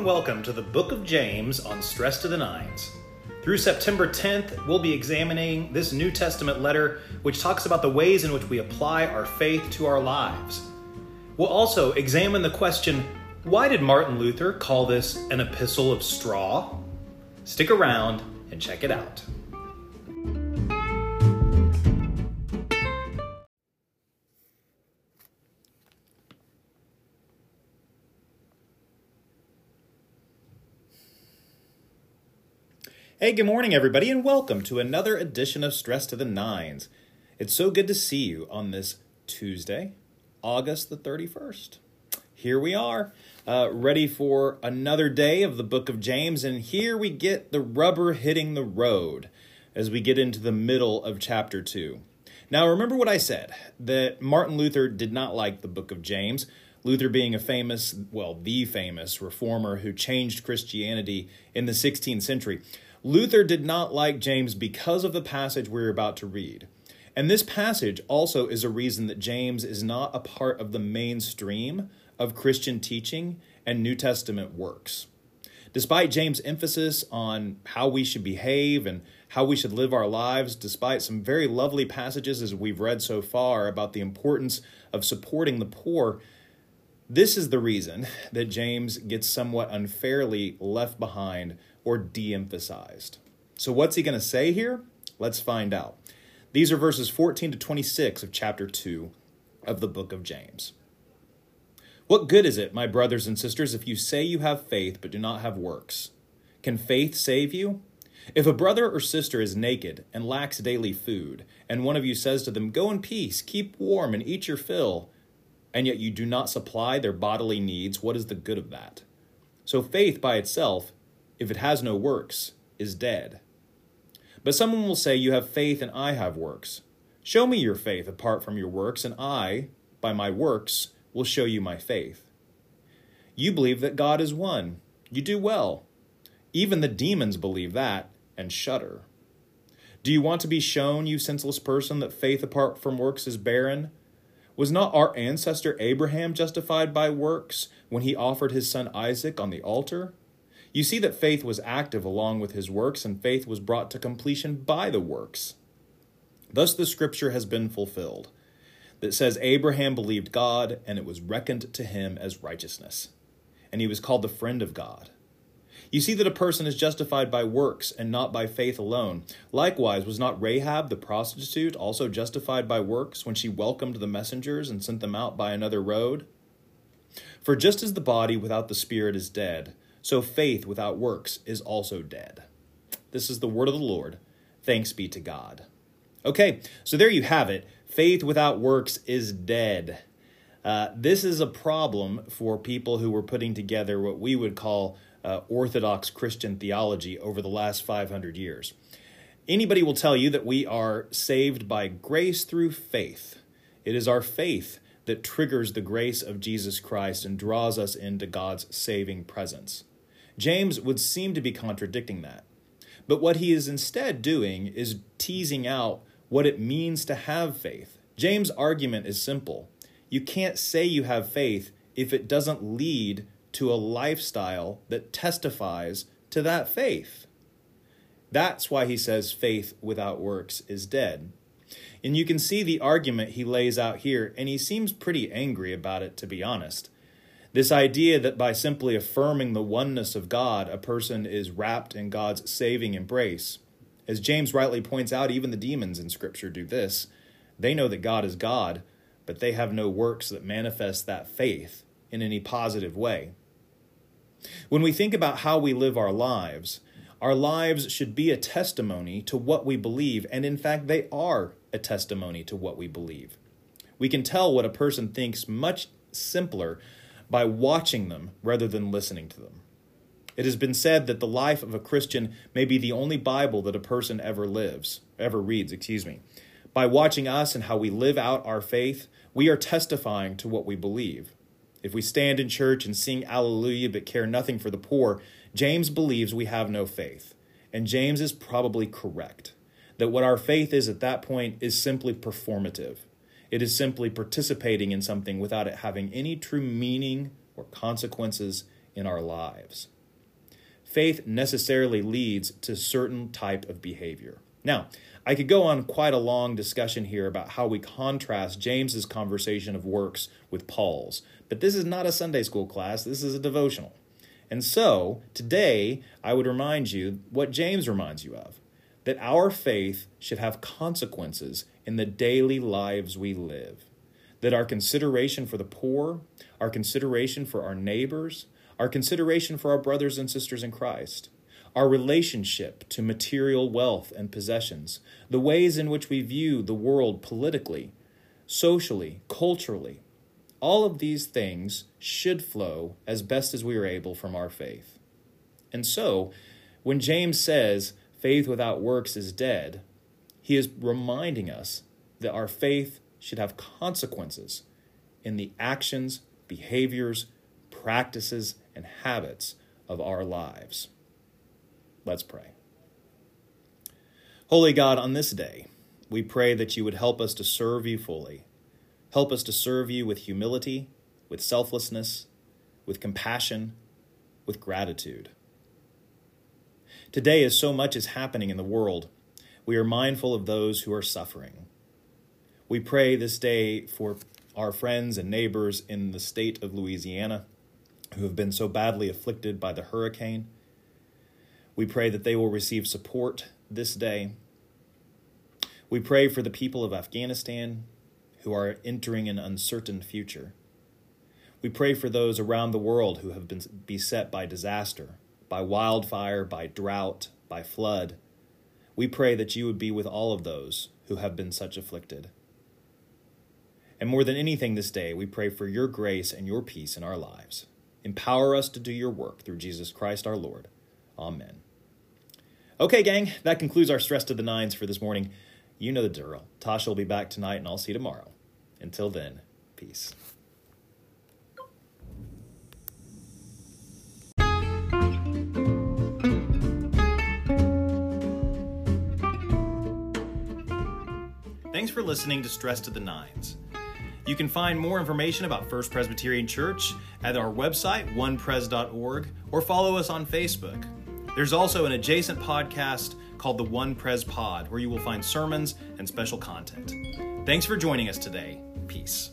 and welcome to the Book of James on Stress to the Nines. Through September 10th, we'll be examining this New Testament letter, which talks about the ways in which we apply our faith to our lives. We'll also examine the question why did Martin Luther call this an epistle of straw? Stick around and check it out. Hey, good morning, everybody, and welcome to another edition of Stress to the Nines. It's so good to see you on this Tuesday, August the 31st. Here we are, uh, ready for another day of the book of James, and here we get the rubber hitting the road as we get into the middle of chapter 2. Now, remember what I said that Martin Luther did not like the book of James. Luther being a famous, well, the famous reformer who changed Christianity in the 16th century. Luther did not like James because of the passage we're about to read. And this passage also is a reason that James is not a part of the mainstream of Christian teaching and New Testament works. Despite James' emphasis on how we should behave and how we should live our lives, despite some very lovely passages as we've read so far about the importance of supporting the poor, this is the reason that James gets somewhat unfairly left behind or de emphasized. So, what's he going to say here? Let's find out. These are verses 14 to 26 of chapter 2 of the book of James. What good is it, my brothers and sisters, if you say you have faith but do not have works? Can faith save you? If a brother or sister is naked and lacks daily food, and one of you says to them, Go in peace, keep warm, and eat your fill, and yet you do not supply their bodily needs, what is the good of that? So faith by itself if it has no works, is dead. But someone will say, You have faith and I have works. Show me your faith apart from your works, and I, by my works, will show you my faith. You believe that God is one. You do well. Even the demons believe that and shudder. Do you want to be shown, you senseless person, that faith apart from works is barren? Was not our ancestor Abraham justified by works when he offered his son Isaac on the altar? You see that faith was active along with his works, and faith was brought to completion by the works. Thus the scripture has been fulfilled that says Abraham believed God, and it was reckoned to him as righteousness, and he was called the friend of God. You see that a person is justified by works and not by faith alone. Likewise, was not Rahab the prostitute also justified by works when she welcomed the messengers and sent them out by another road? For just as the body without the spirit is dead, so faith without works is also dead. This is the word of the Lord. Thanks be to God. Okay, so there you have it. Faith without works is dead. Uh, this is a problem for people who were putting together what we would call uh, Orthodox Christian theology over the last 500 years. Anybody will tell you that we are saved by grace through faith. It is our faith that triggers the grace of Jesus Christ and draws us into God's saving presence. James would seem to be contradicting that. But what he is instead doing is teasing out what it means to have faith. James' argument is simple. You can't say you have faith if it doesn't lead to a lifestyle that testifies to that faith. That's why he says faith without works is dead. And you can see the argument he lays out here, and he seems pretty angry about it, to be honest. This idea that by simply affirming the oneness of God, a person is wrapped in God's saving embrace. As James rightly points out, even the demons in Scripture do this. They know that God is God, but they have no works that manifest that faith in any positive way. When we think about how we live our lives, our lives should be a testimony to what we believe, and in fact, they are a testimony to what we believe. We can tell what a person thinks much simpler by watching them rather than listening to them. It has been said that the life of a Christian may be the only Bible that a person ever lives, ever reads, excuse me. By watching us and how we live out our faith, we are testifying to what we believe. If we stand in church and sing Alleluia but care nothing for the poor, James believes we have no faith. And James is probably correct that what our faith is at that point is simply performative. It is simply participating in something without it having any true meaning or consequences in our lives. Faith necessarily leads to certain type of behavior. Now, I could go on quite a long discussion here about how we contrast James's conversation of works with Paul's, but this is not a Sunday school class, this is a devotional. And so, today, I would remind you what James reminds you of that our faith should have consequences in the daily lives we live. That our consideration for the poor, our consideration for our neighbors, our consideration for our brothers and sisters in Christ, our relationship to material wealth and possessions, the ways in which we view the world politically, socially, culturally, all of these things should flow as best as we are able from our faith. And so, when James says faith without works is dead, he is reminding us that our faith should have consequences in the actions, behaviors, practices, and habits of our lives. Let's pray. Holy God, on this day, we pray that you would help us to serve you fully. Help us to serve you with humility, with selflessness, with compassion, with gratitude. Today, as so much is happening in the world, we are mindful of those who are suffering. We pray this day for our friends and neighbors in the state of Louisiana who have been so badly afflicted by the hurricane we pray that they will receive support this day. We pray for the people of Afghanistan who are entering an uncertain future. We pray for those around the world who have been beset by disaster, by wildfire, by drought, by flood. We pray that you would be with all of those who have been such afflicted. And more than anything this day, we pray for your grace and your peace in our lives. Empower us to do your work through Jesus Christ our Lord. Amen. Okay, gang, that concludes our stress to the nines for this morning. You know the drill. Tasha will be back tonight, and I'll see you tomorrow. Until then, peace. Thanks for listening to Stress to the Nines. You can find more information about First Presbyterian Church at our website, onepres.org, or follow us on Facebook. There's also an adjacent podcast called the One Pres Pod, where you will find sermons and special content. Thanks for joining us today. Peace.